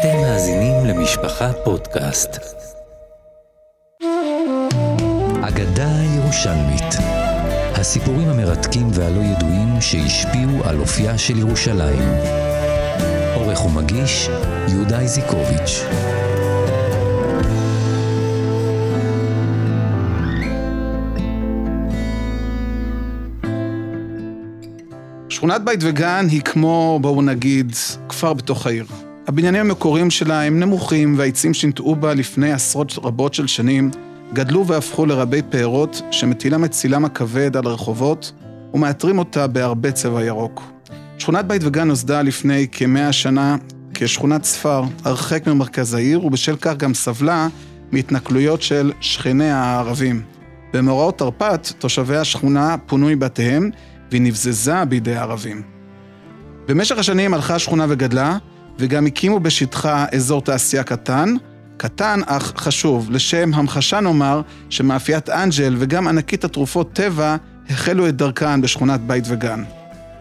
אתם מאזינים למשפחה פודקאסט. אגדה ירושלמית הסיפורים המרתקים והלא ידועים שהשפיעו על אופייה של ירושלים. עורך ומגיש יהודה איזיקוביץ'. שכונת בית וגן היא כמו, בואו נגיד, כפר בתוך העיר. הבניינים המקוריים שלה הם נמוכים, והעצים שנטעו בה לפני עשרות רבות של שנים, גדלו והפכו לרבי פארות שמטילם את צילם הכבד על הרחובות ומעטרים אותה בהרבה צבע ירוק. שכונת בית וגן נוסדה לפני כמאה שנה כשכונת ספר, הרחק ממרכז העיר, ובשל כך גם סבלה מהתנכלויות של שכניה הערבים. במאורעות תרפ"ט, תושבי השכונה פונו מבתיהם, והיא נבזזה בידי הערבים. במשך השנים הלכה השכונה וגדלה, וגם הקימו בשטחה אזור תעשייה קטן, קטן אך חשוב, לשם המחשה נאמר שמאפיית אנג'ל וגם ענקית התרופות טבע החלו את דרכן בשכונת בית וגן.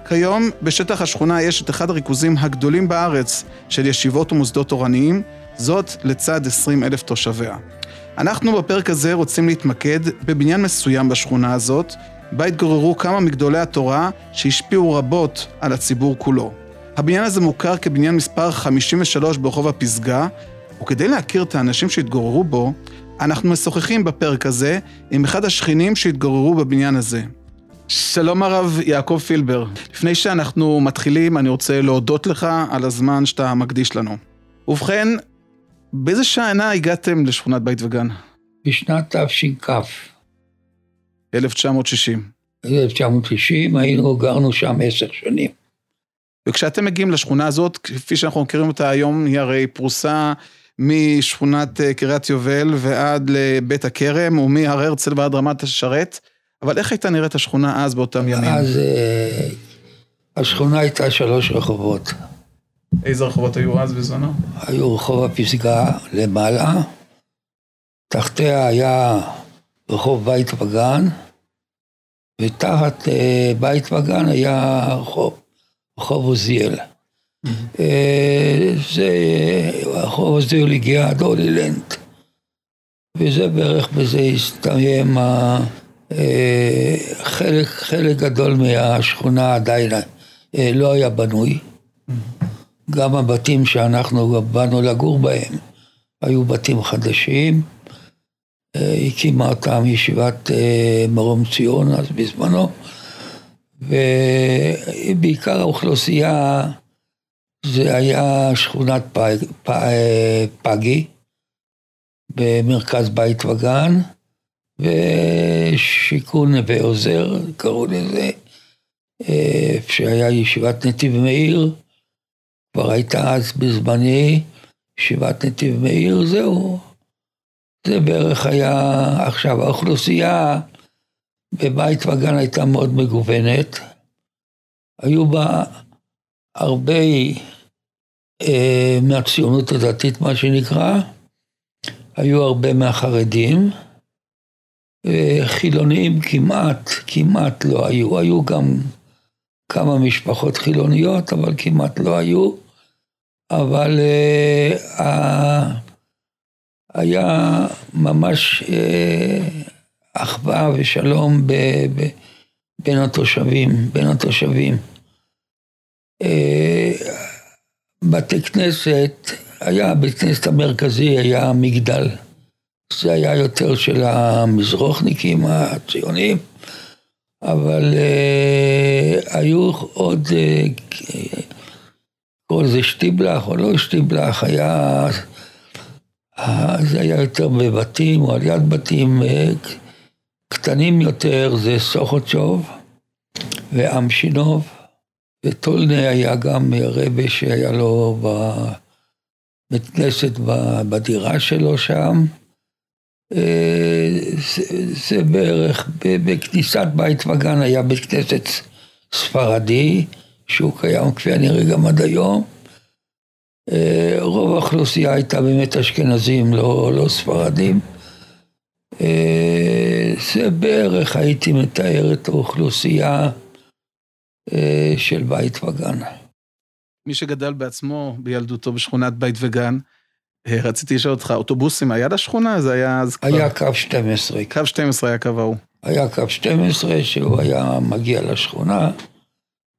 כיום בשטח השכונה יש את אחד הריכוזים הגדולים בארץ של ישיבות ומוסדות תורניים, זאת לצד 20 אלף תושביה. אנחנו בפרק הזה רוצים להתמקד בבניין מסוים בשכונה הזאת, בה התגוררו כמה מגדולי התורה שהשפיעו רבות על הציבור כולו. הבניין הזה מוכר כבניין מספר 53 ברחוב הפסגה, וכדי להכיר את האנשים שהתגוררו בו, אנחנו משוחחים בפרק הזה עם אחד השכנים שהתגוררו בבניין הזה. שלום הרב יעקב פילבר. לפני שאנחנו מתחילים, אני רוצה להודות לך על הזמן שאתה מקדיש לנו. ובכן, באיזה שנה הגעתם לשכונת בית וגן? בשנת תש"כ, 1960. 1990, היינו, גרנו שם עשר שנים. וכשאתם מגיעים לשכונה הזאת, כפי שאנחנו מכירים אותה היום, היא הרי פרוסה משכונת אה, קריית יובל ועד לבית הכרם, ומהר הרצל ועד רמת השרת, אבל איך הייתה נראית השכונה אז באותם ימים? אז אה, השכונה הייתה שלוש רחובות. איזה רחובות היו אז בזמנו? היו רחוב הפסגה למעלה, תחתיה היה רחוב בית וגן, ותחת אה, בית וגן היה רחוב, רחוב עוזיאל. אה, זה, רחוב עוזיאל הגיע עד הולילנד, וזה בערך בזה הסתיים. אה, חלק, חלק גדול מהשכונה עדיין אה, לא היה בנוי. גם הבתים שאנחנו באנו לגור בהם היו בתים חדשים. הקימה אותם ישיבת מרום ציון אז בזמנו, ובעיקר האוכלוסייה זה היה שכונת פג, פגי במרכז בית וגן. ושיכון נווה עוזר, קראו לזה, איפה שהיה ישיבת נתיב מאיר, כבר הייתה אז בזמני ישיבת נתיב מאיר, זהו. זה בערך היה, עכשיו האוכלוסייה בבית וגן הייתה מאוד מגוונת, היו בה הרבה אה, מהציונות הדתית מה שנקרא, היו הרבה מהחרדים, חילונים כמעט, כמעט לא היו, היו גם כמה משפחות חילוניות, אבל כמעט לא היו, אבל uh, היה ממש uh, אחווה ושלום ב, ב, בין התושבים, בין התושבים. Uh, בתי כנסת, היה, בית כנסת המרכזי היה מגדל. זה היה יותר של המזרוחניקים הציונים, אבל uh, היו עוד, uh, קוראים לזה שטיבלח או לא שטיבלח, היה, uh, זה היה יותר בבתים או על יד בתים uh, קטנים יותר, זה סוכוצ'וב ואמשינוב, וטולנה היה גם רבה שהיה לו בבית כנסת בדירה שלו שם. זה, זה בערך, בכניסת בית וגן היה בית כנסת ספרדי, שהוא קיים כפי הנראה גם עד היום. אה, רוב האוכלוסייה הייתה באמת אשכנזים, לא, לא ספרדים. זה בערך, הייתי מתאר את האוכלוסייה אה, של בית וגן. מי שגדל בעצמו בילדותו בשכונת בית וגן, אה, רציתי לשאול אותך, אוטובוסים היה לשכונה? זה היה אז כבר... היה קו 12. קו 12 היה קו ההוא. היה קו 12 שהוא היה מגיע לשכונה,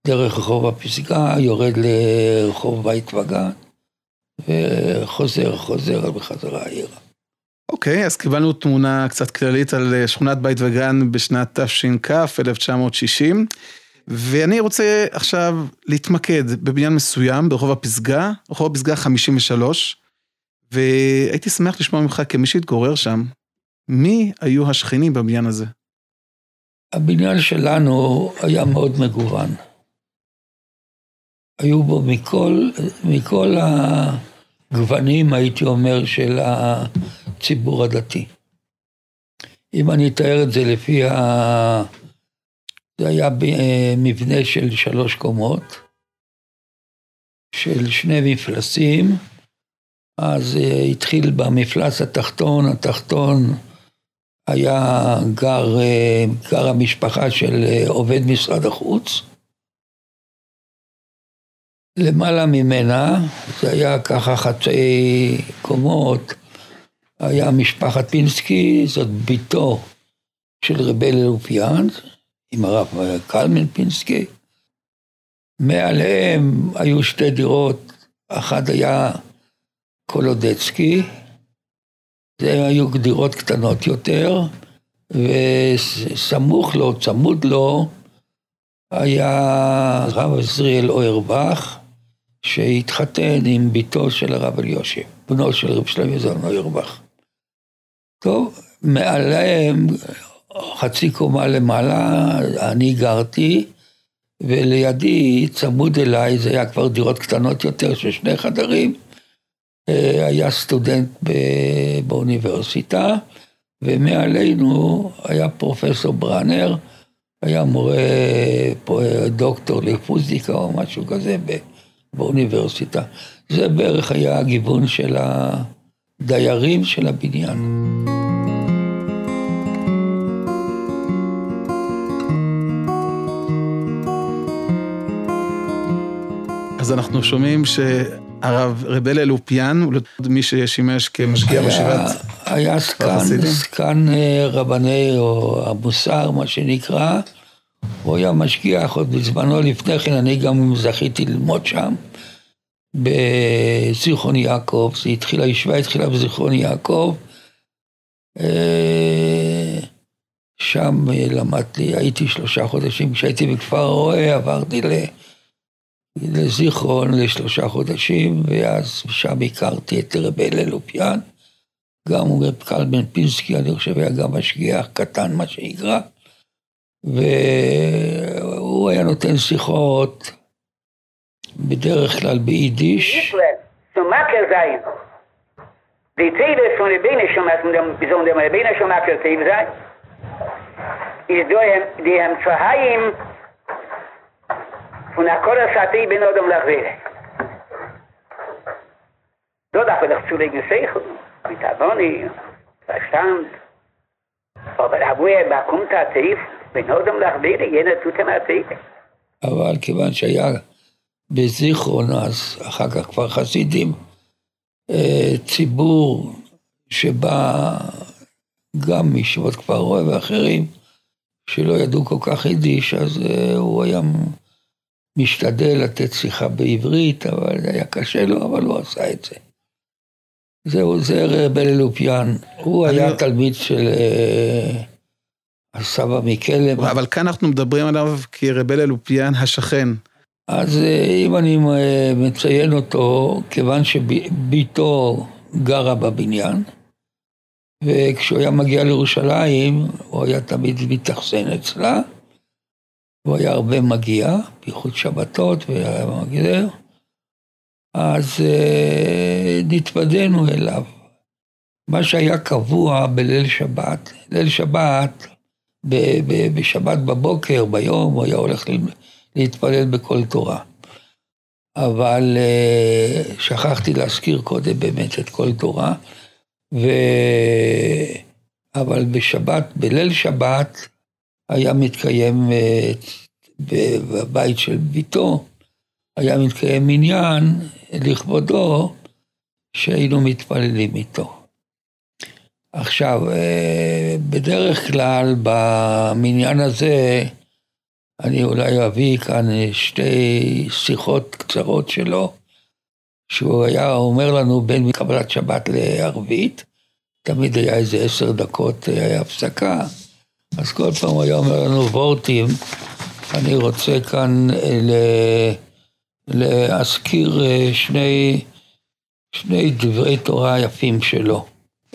דרך רחוב הפסגה, יורד לרחוב בית וגן, וחוזר, חוזר בחזרה העיר. אוקיי, אז קיבלנו תמונה קצת כללית על אה, שכונת בית וגן בשנת תש"כ, 1960. ואני רוצה עכשיו להתמקד בבניין מסוים, ברחוב הפסגה, רחוב הפסגה 53, והייתי שמח לשמוע ממך כמי שהתגורר שם, מי היו השכנים בבניין הזה? הבניין שלנו היה מאוד מגוון. היו בו מכל, מכל הגוונים, הייתי אומר, של הציבור הדתי. אם אני אתאר את זה לפי ה... זה היה מבנה של שלוש קומות, של שני מפלסים, אז אה, התחיל במפלס התחתון, התחתון היה גר, אה, גר המשפחה של אה, עובד משרד החוץ. למעלה ממנה, זה היה ככה חצי קומות, היה משפחת פינסקי, זאת בתו של רבל אלופיאן, עם הרב קלמן פינסקי. מעליהם היו שתי דירות, אחת היה קולודצקי, זה היו דירות קטנות יותר, וסמוך לו, צמוד לו, היה הרב עזריאל אוירבך, שהתחתן עם בתו של הרב אליושב, בנו של רב שלמה זון אוירבך. טוב, מעליהם חצי קומה למעלה, אני גרתי, ולידי, צמוד אליי, זה היה כבר דירות קטנות יותר של שני חדרים, אה, היה סטודנט באוניברסיטה, ומעלינו היה פרופסור ברנר, היה מורה, דוקטור לפיזיקה או משהו כזה באוניברסיטה. זה בערך היה הגיוון של הדיירים של הבניין. אז אנחנו שומעים שהרב רבל אלופיאן, הוא מי ששימש כמשגיח בישיבת היה סקן, סקן אה, רבני או המוסר, מה שנקרא. הוא היה משגיח עוד בזמנו לפני כן, אני גם זכיתי ללמוד שם. בזיכרון יעקב, זה התחיל, הישיבה התחילה בזיכרון יעקב. אה, שם למדתי, הייתי שלושה חודשים, כשהייתי בכפר הרועה עברתי. לזיכרון לשלושה חודשים, ואז שם הכרתי את רבי אלופיאן, גם הוא רב קלמן פינסקי, אני חושב היה גם משגיח קטן, מה שנקרא, והוא היה נותן שיחות בדרך כלל ביידיש. zum Makel sein. Die פון von der Beine schon mal, von dem Beine schon mal für Zeile sein, ist die, die haben zu אַ von der Koras Hati bin Odom Lachwere. Da darf er doch zulegen Seichel, mit Avoni, Verstand, aber Abu er bekommt Hatif, bin Odom Lachwere, jener tut ihm Hatif. אבל כיוון שהיה בזיכרון, אז אחר כך כבר חסידים, ציבור שבא גם מישיבות כפר רואה ואחרים, שלא ידעו כל כך יידיש, אז הוא היה משתדל לתת שיחה בעברית, אבל היה קשה לו, אבל הוא עשה את זה. זהו, זה רב אלופיאן. הוא היה תלמיד של אה, הסבא מקלם. אבל כאן אנחנו מדברים עליו כרב אלופיאן השכן. אז אה, אם אני אה, מציין אותו, כיוון שבתו גרה בבניין, וכשהוא היה מגיע לירושלים, הוא היה תמיד מתאכסן אצלה. הוא היה הרבה מגיע, בייחוד שבתות והיה מגדר, אז אה, נתוודענו אליו. מה שהיה קבוע בליל שבת, ליל שבת, בשבת בבוקר, ביום, הוא היה הולך להתפלל בכל תורה. אבל אה, שכחתי להזכיר קודם באמת את כל תורה, ו... אבל בשבת, בליל שבת, היה מתקיים אה, בבית של ביתו, היה מתקיים מניין לכבודו שהיינו מתפללים איתו. עכשיו, אה, בדרך כלל במניין הזה, אני אולי אביא כאן שתי שיחות קצרות שלו, שהוא היה אומר לנו בין קבלת שבת לערבית, תמיד היה איזה עשר דקות היה הפסקה, אז כל פעם הוא היה אומר לנו וורטים, אני רוצה כאן אה, להזכיר אה, שני, שני דברי תורה יפים שלו.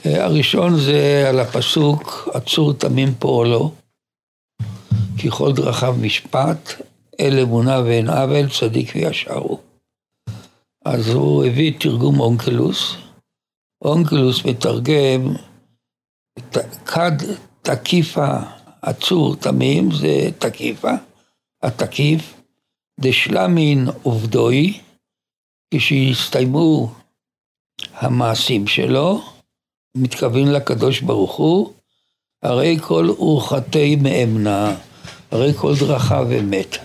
אה, הראשון זה על הפסוק, עצור תמים פועלו, כי כל דרכיו משפט, אל אמונה ואין עוול, צדיק וישר הוא. אז הוא הביא תרגום אונקלוס. אונקלוס מתרגם, כד תקיפה עצור תמים, זה תקיפה, התקיף, דשלמין עובדוי, כשיסתיימו המעשים שלו, מתכוון לקדוש ברוך הוא, הרי כל אורחתי מאמנה, הרי כל דרכיו אמת.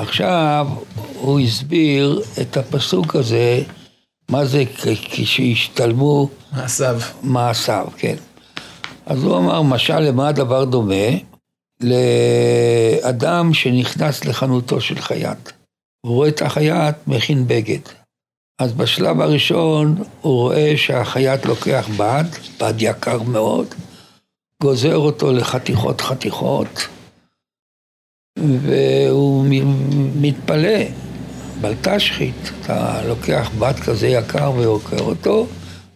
עכשיו הוא הסביר את הפסוק הזה, מה זה כשהשתלמו מעשיו. מעשיו, כן. אז הוא אמר, משל למה הדבר דומה? לאדם שנכנס לחנותו של חייט. הוא רואה את החייט מכין בגד. אז בשלב הראשון הוא רואה שהחייט לוקח בד, בד יקר מאוד, גוזר אותו לחתיכות חתיכות, והוא מתפלא, בלטשחית, אתה לוקח בד כזה יקר ועוקר אותו,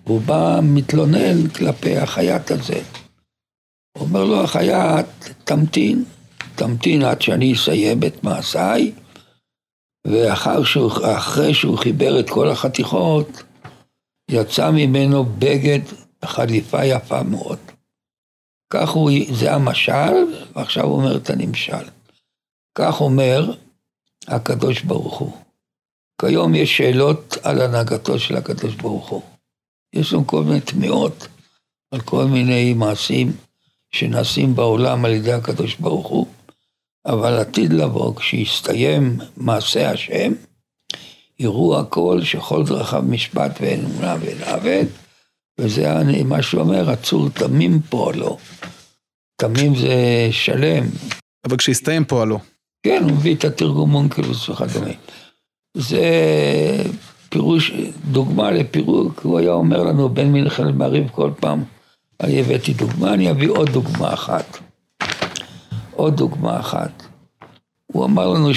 והוא בא מתלונן כלפי החייט הזה. אומר לו החייט, תמתין, תמתין עד שאני אסיים את מעשיי, ואחרי שהוא, שהוא חיבר את כל החתיכות, יצא ממנו בגד חליפה יפה מאוד. כך הוא, זה המשל, ועכשיו הוא אומר את הנמשל. כך אומר הקדוש ברוך הוא. כיום יש שאלות על הנהגתו של הקדוש ברוך הוא. יש לנו כל מיני תמיהות על כל מיני מעשים שנעשים בעולם על ידי הקדוש ברוך הוא, אבל עתיד לבוא, כשיסתיים מעשה השם, יראו הכל שכל דרכיו משפט ואין אמונה ואין עוול, וזה מה שהוא אומר, עצור תמים פועלו. תמים זה שלם. אבל כשיסתיים פועלו. כן, הוא מביא את התרגום אונקלוס וכדומה. זה פירוש, דוגמה לפירוק, הוא היה אומר לנו בין מלחמת מעריב כל פעם, אני הבאתי דוגמה, אני אביא עוד דוגמה אחת. עוד דוגמה אחת. הוא אמר לנו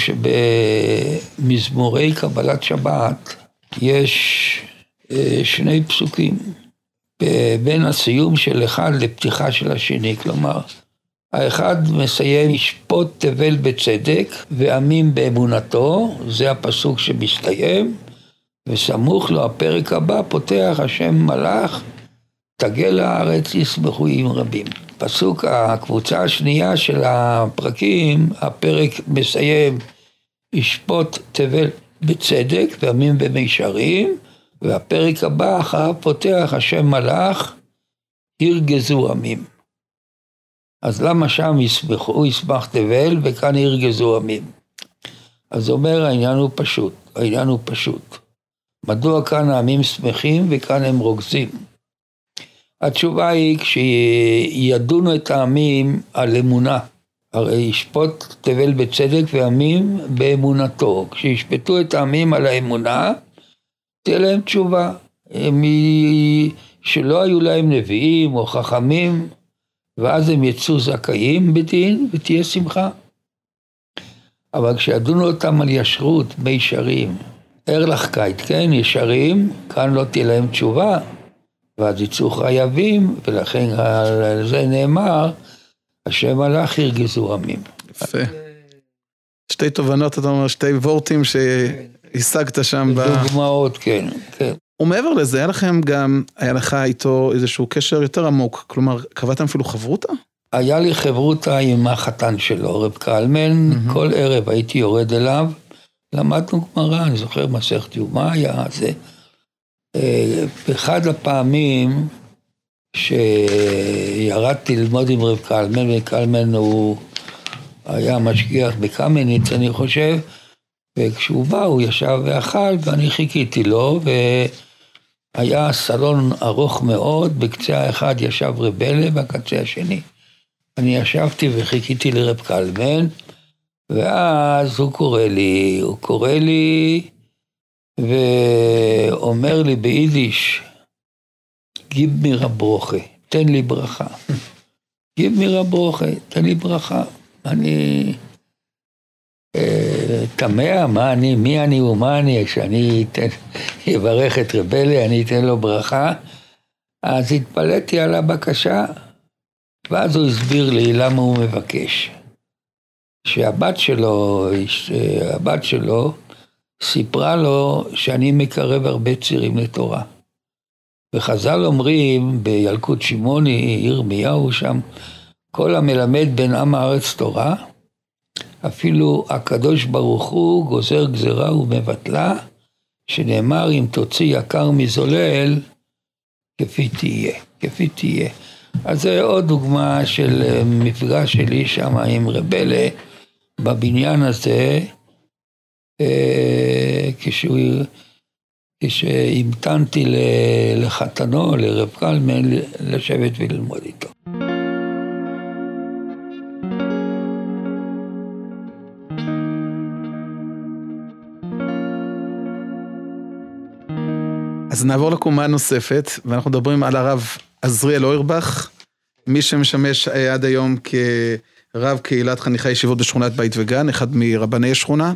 שבמזמורי קבלת שבת יש אה, שני פסוקים בין הסיום של אחד לפתיחה של השני, כלומר, האחד מסיים ישפוט תבל בצדק ועמים באמונתו, זה הפסוק שמסתיים, וסמוך לו הפרק הבא פותח השם מלאך תגל הארץ ישמחו עם רבים. פסוק הקבוצה השנייה של הפרקים, הפרק מסיים ישפוט תבל בצדק ועמים במישרים, והפרק הבא אחריו פותח השם מלאך ירגזו עמים. אז למה שם ישמחו, ישמח תבל, וכאן ירגזו עמים? אז אומר העניין הוא פשוט, העניין הוא פשוט. מדוע כאן העמים שמחים וכאן הם רוגזים? התשובה היא כשידונו את העמים על אמונה. הרי ישפוט תבל בצדק ועמים באמונתו. כשישפטו את העמים על האמונה, תהיה להם תשובה. הם שלא היו להם נביאים או חכמים, ואז הם יצאו זכאים בדין ותהיה שמחה. אבל כשידונו אותם על ישרות, מישרים, ארלך קייט, כן, ישרים, כאן לא תהיה להם תשובה, ואז יצאו חייבים, ולכן על זה נאמר, השם הלך ירגזו עמים. יפה. שתי תובנות, אתה אומר, שתי וורטים שהשגת שם. דוגמאות, כן, כן. ומעבר לזה, היה לכם גם, היה לך איתו איזשהו קשר יותר עמוק, כלומר, קבעתם אפילו חברותה? היה לי חברותה עם החתן שלו, רב קלמן, mm-hmm. כל ערב הייתי יורד אליו, למדנו גמרא, אני זוכר מסכת יומא היה זה. אה, באחד הפעמים שירדתי ללמוד עם רב קלמן, וקלמן הוא היה משגיח בקמניץ, אני חושב, וכשהוא בא הוא ישב ואכל ואני חיכיתי לו והיה סלון ארוך מאוד, בקצה האחד ישב רבלה בקצה השני. אני ישבתי וחיכיתי לרב קלמן ואז הוא קורא לי, הוא קורא לי ואומר לי ביידיש, גיב מירה ברוכה, תן לי ברכה. גיב מירה ברוכה, תן לי ברכה. אני אה, תמה, מה אני, מי אני ומה אני, כשאני אתן, אברך את רבלי, אני אתן לו ברכה. אז התפלאתי על הבקשה, ואז הוא הסביר לי למה הוא מבקש. שהבת שלו, הבת שלו, סיפרה לו שאני מקרב הרבה צירים לתורה. וחז"ל אומרים בילקוט שמעוני, ירמיהו שם, כל המלמד בין עם הארץ תורה, אפילו הקדוש ברוך הוא גוזר גזרה ומבטלה, שנאמר אם תוציא יקר מזולל, כפי תהיה, כפי תהיה. אז זה עוד דוגמה של מפגש שלי שם עם רבלה בבניין הזה, אה, כשהוא, כשהמתנתי לחתנו, לרב קלמן, לשבת וללמוד איתו. אז נעבור לקומה נוספת, ואנחנו מדברים על הרב עזריאל אוירבך, מי שמשמש עד היום כרב קהילת חניכי ישיבות בשכונת בית וגן, אחד מרבני השכונה.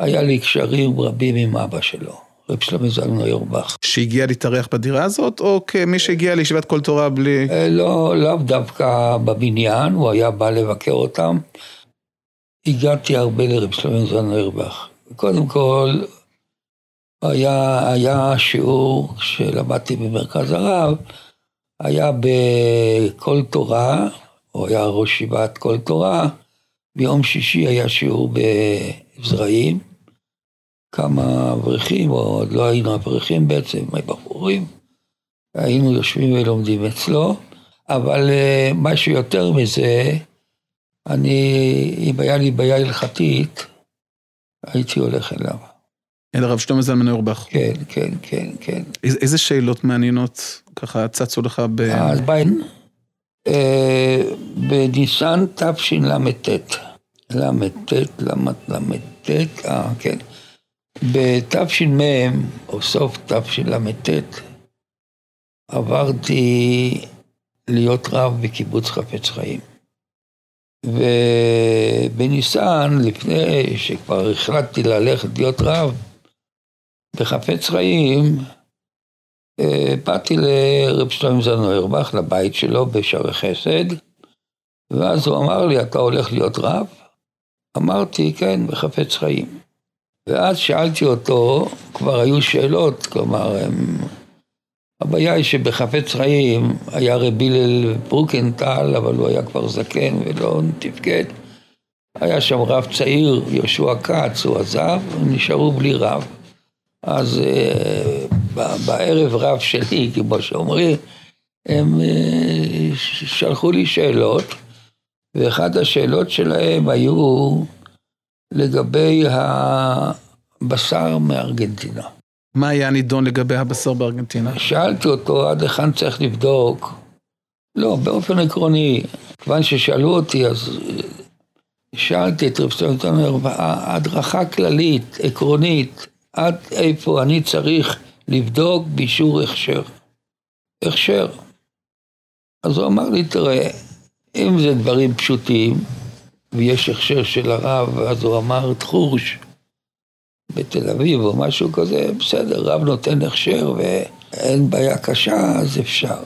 היה לי קשרים רבים עם אבא שלו, רב שלמה זלמן אוירבך. שהגיע להתארח בדירה הזאת, או כמי שהגיע לישיבת כל תורה בלי... אה, לא, לאו דווקא בבניין, הוא היה בא לבקר אותם. הגעתי הרבה לרב שלמה זלמן אוירבך. קודם כל, היה, היה שיעור שלמדתי במרכז הרב, היה בכל תורה, הוא היה ראש ישיבת כל תורה, ביום שישי היה שיעור בזרעים, כמה אברכים, או עוד לא היינו אברכים בעצם, בחורים, היינו יושבים ולומדים אצלו, אבל אה, משהו יותר מזה, אני, אם היה לי בעיה הלכתית, הייתי הולך אליו. אל הרב שלמה זלמן אורבך. כן, כן, כן, כן. איזה שאלות מעניינות ככה צצו לך ב... אז בין, אה, בניסן תשל"ט, ל"ט, ל"ט, אה, כן. בתש"מ, או סוף תשל"ט, עברתי להיות רב בקיבוץ חפץ חיים. ובניסן, לפני שכבר החלטתי ללכת להיות רב, בחפץ חיים, אה, באתי לרב שלום זנוירבך, לבית שלו בשערי חסד, ואז הוא אמר לי, אתה הולך להיות רב? אמרתי, כן, בחפץ חיים. ואז שאלתי אותו, כבר היו שאלות, כלומר, הם... הבעיה היא שבחפץ חיים היה רבי הלל ברוקנטל, אבל הוא היה כבר זקן ולא תפקד. היה שם רב צעיר, יהושע כץ, הוא עזב, נשארו בלי רב. אז אה, בערב רב שלי, כמו שאומרים, הם אה, שלחו לי שאלות, ואחת השאלות שלהם היו לגבי הבשר מארגנטינה. מה היה הנידון לגבי הבשר בארגנטינה? שאלתי אותו עד היכן צריך לבדוק. לא, באופן עקרוני, כיוון ששאלו אותי, אז אה, שאלתי את רב סטרנטון, הדרכה כללית, עקרונית, עד איפה אני צריך לבדוק באישור הכשר. הכשר. אז הוא אמר לי, תראה, אם זה דברים פשוטים, ויש הכשר של הרב, אז הוא אמר תחוש בתל אביב או משהו כזה, בסדר, רב נותן הכשר ואין בעיה קשה, אז אפשר.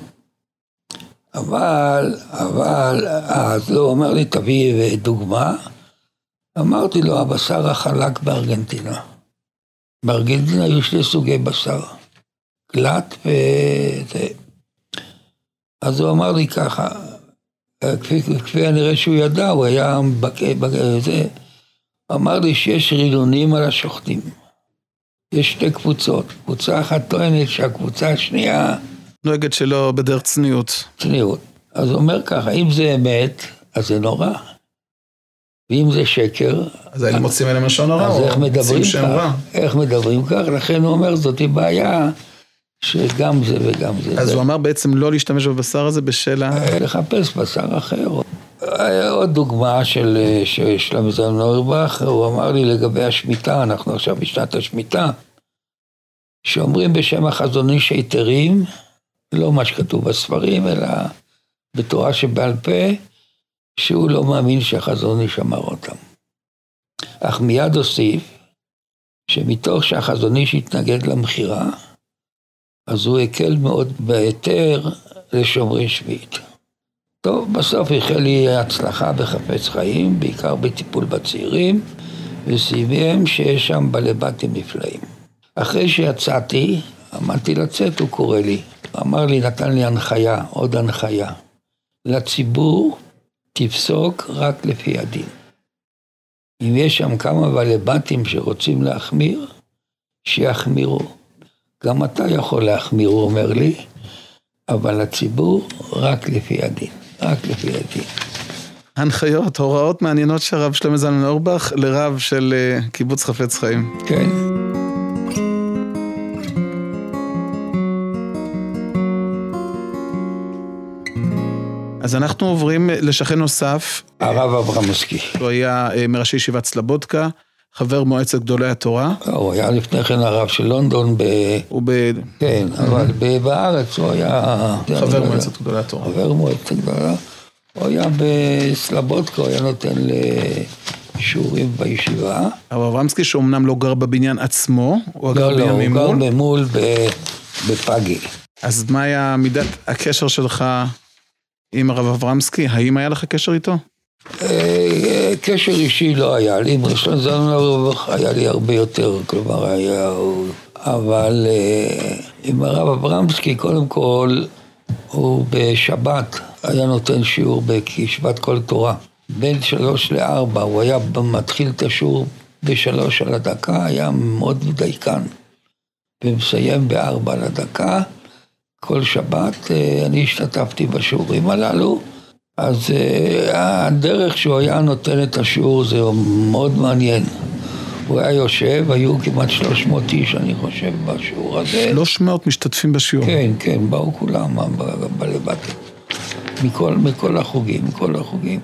אבל, אבל, אז לא, אומר לי, תביא דוגמה. אמרתי לו, הבשר החלק בארגנטינה. בארגנטינה היו שני סוגי בשר, גלאט וזה. אז הוא אמר לי ככה, כפי, כפי הנראה שהוא ידע, הוא היה בזה, אמר לי שיש רילונים על השוחטים. יש שתי קבוצות, קבוצה אחת טוענת שהקבוצה השנייה... נוהגת שלא בדרך צניעות. צניעות. אז הוא אומר ככה, אם זה אמת, אז זה נורא. ואם זה שקר, אז היינו מוצאים עליהם לשון הרע, או מוצאים שם רע. איך מדברים כך? לכן הוא אומר, זאתי בעיה שגם זה וגם זה. אז זה. הוא אמר בעצם לא להשתמש בבשר הזה בשל ה... אה, לחפש בשר אחר. אה, עוד דוגמה של אה, של שלמה זלמן אוירבך, הוא אמר לי לגבי השמיטה, אנחנו עכשיו בשנת השמיטה, שאומרים בשם החזון איש היתרים, לא מה שכתוב בספרים, אלא בתורה שבעל פה, שהוא לא מאמין שהחזון איש אמר אותם. אך מיד הוסיף, שמתוך שהחזון איש התנגד למכירה, אז הוא הקל מאוד בהיתר לשומרי שביעית. טוב, בסוף החל לי הצלחה בחפץ חיים, בעיקר בטיפול בצעירים, וסיים שיש שם בעלי בתים נפלאים. אחרי שיצאתי, עמדתי לצאת, הוא קורא לי. אמר לי, נתן לי הנחיה, עוד הנחיה. לציבור תפסוק רק לפי הדין. אם יש שם כמה בעלי בתים שרוצים להחמיר, שיחמירו. גם אתה יכול להחמיר, הוא אומר לי, אבל הציבור רק לפי הדין. רק לפי הדין. הנחיות, הוראות מעניינות של הרב שלמה זלמן אורבך לרב של אה, קיבוץ חפץ חיים. כן. אז אנחנו עוברים לשכן נוסף, הרב אברמסקי. הוא היה אה, מראשי ישיבת סלבודקה, חבר מועצת גדולי התורה, הוא היה לפני כן הרב של לונדון, ב... הוא ב- כן, אבל ב- בארץ הוא היה... חבר מועצת גדולי התורה. חבר מועצת גדולה. הוא היה בסלבודקה, הוא היה נותן לשיעורים בישיבה. הרב אברמסקי שאומנם לא גר בבניין עצמו, הוא גר לא, לא, בבניין הוא גר ממול, בפאגי. אז מה היה מידת הקשר שלך עם הרב אברמסקי? האם היה לך קשר איתו? אה, קשר אישי לא היה לי, עם ראשון זלמן אוירבך היה לי הרבה יותר, כלומר היה הוא... אבל אה, עם הרב אברמסקי, קודם כל, הוא בשבת היה נותן שיעור בישיבת כל תורה. בין שלוש לארבע, הוא היה מתחיל את השיעור בשלוש על הדקה, היה מאוד דייקן. ומסיים בארבע על הדקה. כל שבת אה, אני השתתפתי בשיעורים הללו. אז אה, הדרך שהוא היה נותן את השיעור זה מאוד מעניין. הוא היה יושב, היו כמעט 300 איש, אני חושב, בשיעור הזה. 300 משתתפים בשיעור. כן, כן, באו כולם, בלבט. מכל, מכל החוגים, מכל החוגים.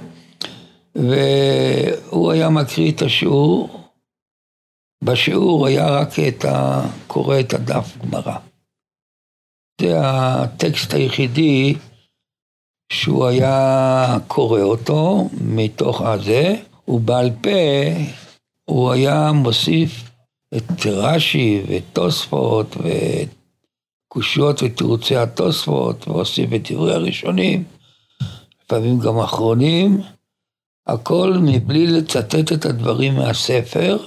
והוא היה מקריא את השיעור, בשיעור היה רק את ה... קורא את הדף גמרא. זה הטקסט היחידי שהוא היה קורא אותו מתוך הזה, ובעל פה הוא היה מוסיף את רש"י ותוספות וקושיות ותירוצי התוספות, והוסיף את דברי הראשונים, לפעמים גם אחרונים, הכל מבלי לצטט את הדברים מהספר.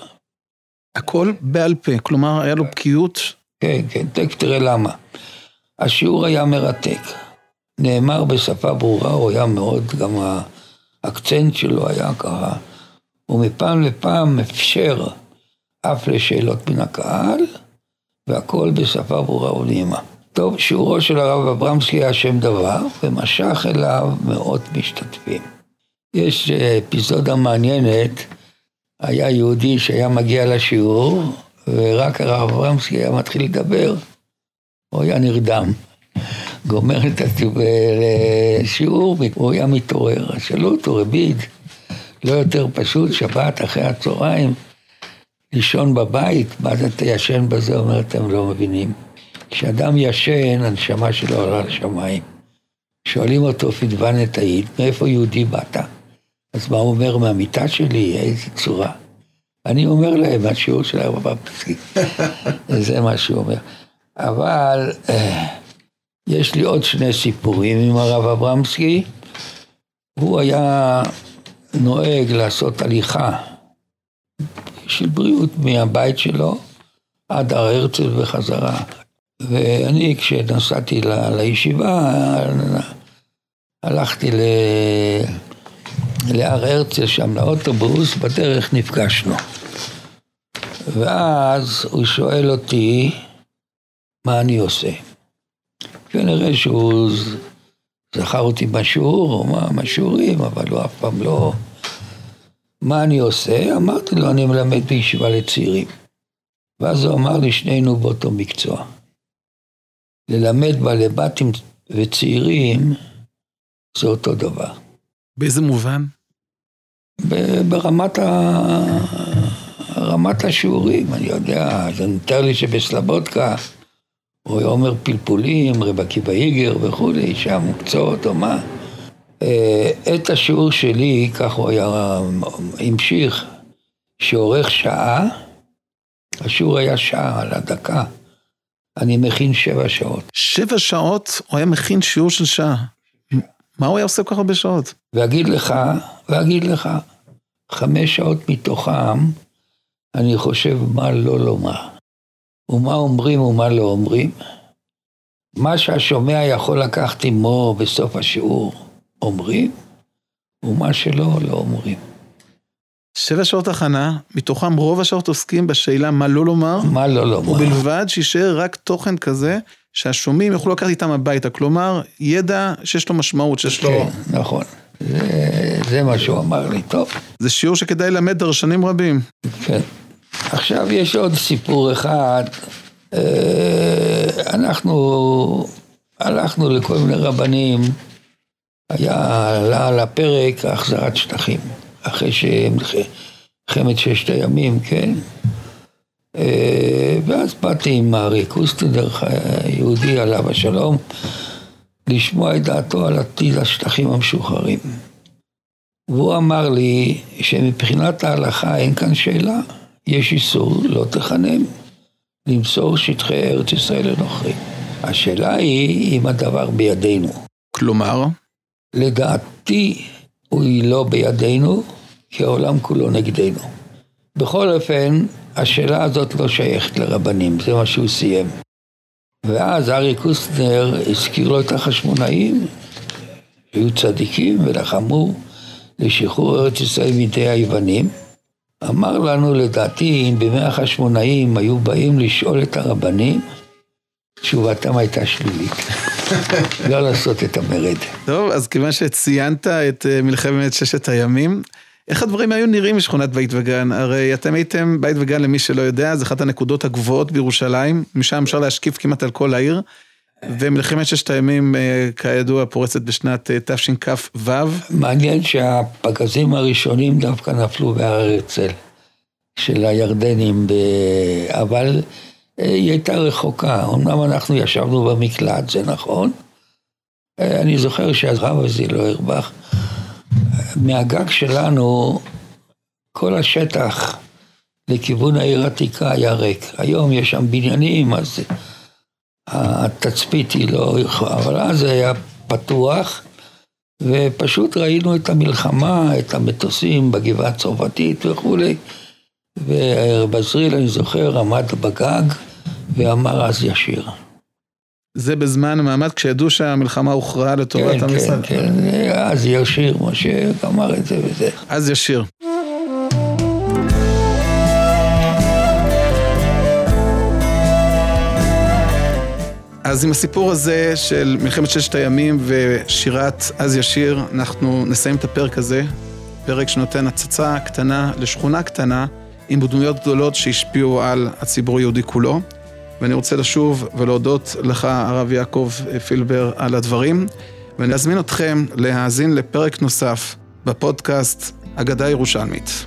הכל בעל פה, כלומר היה לו בקיאות. כן, כן, תכף תראה למה. השיעור היה מרתק. נאמר בשפה ברורה, הוא היה מאוד, גם האקצנט שלו היה ככה. ומפעם לפעם אפשר אף לשאלות מן הקהל, והכל בשפה ברורה ונעימה. טוב, שיעורו של הרב אברמסקי היה שם דבר, ומשך אליו מאות משתתפים. יש אפיזודה מעניינת, היה יהודי שהיה מגיע לשיעור, ורק הרב אברמסקי היה מתחיל לדבר, הוא היה נרדם. גומר את השיעור, הוא היה מתעורר. שאלו אותו, רביד, לא יותר פשוט, שבת אחרי הצהריים, לישון בבית, מה זה אתה ישן בזה? אומר, אתם לא מבינים. כשאדם ישן, הנשמה שלו עולה לשמיים. שואלים אותו, פדוון את העיד, מאיפה יהודי באת? אז מה הוא אומר, מהמיטה שלי? איזה צורה. אני אומר להם, השיעור של הרב הפסקי. זה מה שהוא אומר. אבל אה, יש לי עוד שני סיפורים עם הרב אברמסקי. הוא היה נוהג לעשות הליכה של בריאות מהבית שלו עד הר הרצל וחזרה. ואני, כשנסעתי ל, לישיבה, הלכתי ל... להר הרצל שם לאוטובוס, בדרך נפגשנו. ואז הוא שואל אותי, מה אני עושה? כנראה שהוא זכר אותי בשיעור, או מה, מהשיעורים, אבל הוא אף פעם לא... מה אני עושה? אמרתי לו, אני מלמד בישיבה לצעירים. ואז הוא אמר לי, שנינו באותו מקצוע. ללמד בעלי בתים וצעירים זה אותו דבר. באיזה מובן? ברמת ה... רמת השיעורים, אני יודע, זה נתאר לי שבסלבודקה הוא היה אומר פלפולים, רב עקיבא איגר וכולי, שם מקצועות או מה. אה, את השיעור שלי, כך הוא היה המשיך, שאורך שעה, השיעור היה שעה על הדקה. אני מכין שבע שעות. שבע שעות הוא היה מכין שיעור של שעה. מה הוא היה עושה כל כך הרבה שעות? ואגיד לך, ואגיד לך, חמש שעות מתוכם, אני חושב מה לא לומר. ומה אומרים ומה לא אומרים. מה שהשומע יכול לקחת עמו בסוף השיעור, אומרים, ומה שלא, לא אומרים. שבע שעות הכנה, מתוכם רוב השעות עוסקים בשאלה מה לא לומר. מה לא לומר. ובלבד שישאר רק תוכן כזה שהשומעים יוכלו לקחת איתם הביתה. כלומר, ידע שיש לו משמעות, שיש לו... כן, נכון. זה, זה מה שהוא אמר לי, טוב. זה שיעור שכדאי ללמד דרשנים רבים. כן. עכשיו יש עוד סיפור אחד. אה, אנחנו הלכנו לכל מיני רבנים, היה עלה על הפרק החזרת שטחים, אחרי שמלחמת ששת הימים, כן? אה, ואז באתי עם ארי קוסטודר, יהודי עליו השלום, לשמוע את דעתו על עתיד השטחים המשוחררים. והוא אמר לי שמבחינת ההלכה אין כאן שאלה, יש איסור לא תחנם, למסור שטחי ארץ ישראל לנוכרים. השאלה היא אם הדבר בידינו. כלומר? לדעתי הוא לא בידינו, כי העולם כולו נגדנו. בכל אופן, השאלה הזאת לא שייכת לרבנים, זה מה שהוא סיים. ואז ארי קוסטנר הזכיר לו את החשמונאים, שהיו צדיקים ולחמו לשחרור ארץ ישראל מידי היוונים. אמר לנו, לדעתי, אם בימי החשמונאים היו באים לשאול את הרבנים, תשובתם הייתה שלילית. לא לעשות את המרד. טוב, אז כיוון שציינת את אה, מלחמת ששת הימים, איך הדברים היו נראים בשכונת בית וגן? הרי אתם הייתם, בית וגן למי שלא יודע, זה אחת הנקודות הגבוהות בירושלים, משם אפשר להשקיף כמעט על כל העיר. ומלחמת ששת הימים, אה, כידוע, פורצת בשנת אה, תשכ"ו. מעניין שהפגזים הראשונים דווקא נפלו בהר הרצל, של הירדנים, ב... אבל אה, היא הייתה רחוקה. אמנם אנחנו ישבנו במקלט, זה נכון. אני זוכר שהרב הזה לא הרבח. מהגג שלנו, כל השטח לכיוון העיר העתיקה היה ריק. היום יש שם בניינים, אז התצפית היא לא יכולה, אבל אז זה היה פתוח, ופשוט ראינו את המלחמה, את המטוסים בגבעה הצרפתית וכולי. ובזריל, אני זוכר, עמד בגג ואמר אז ישיר. זה בזמן המעמד כשידעו שהמלחמה הוכרעה לטובת כן, המשרד. כן, כן, אז ישיר, משה אמר את זה וזה. אז ישיר. אז עם הסיפור הזה של מלחמת ששת הימים ושירת אז ישיר, אנחנו נסיים את הפרק הזה, פרק שנותן הצצה קטנה לשכונה קטנה עם דמויות גדולות שהשפיעו על הציבור היהודי כולו. ואני רוצה לשוב ולהודות לך, הרב יעקב פילבר, על הדברים, ואני אזמין אתכם להאזין לפרק נוסף בפודקאסט אגדה ירושלמית.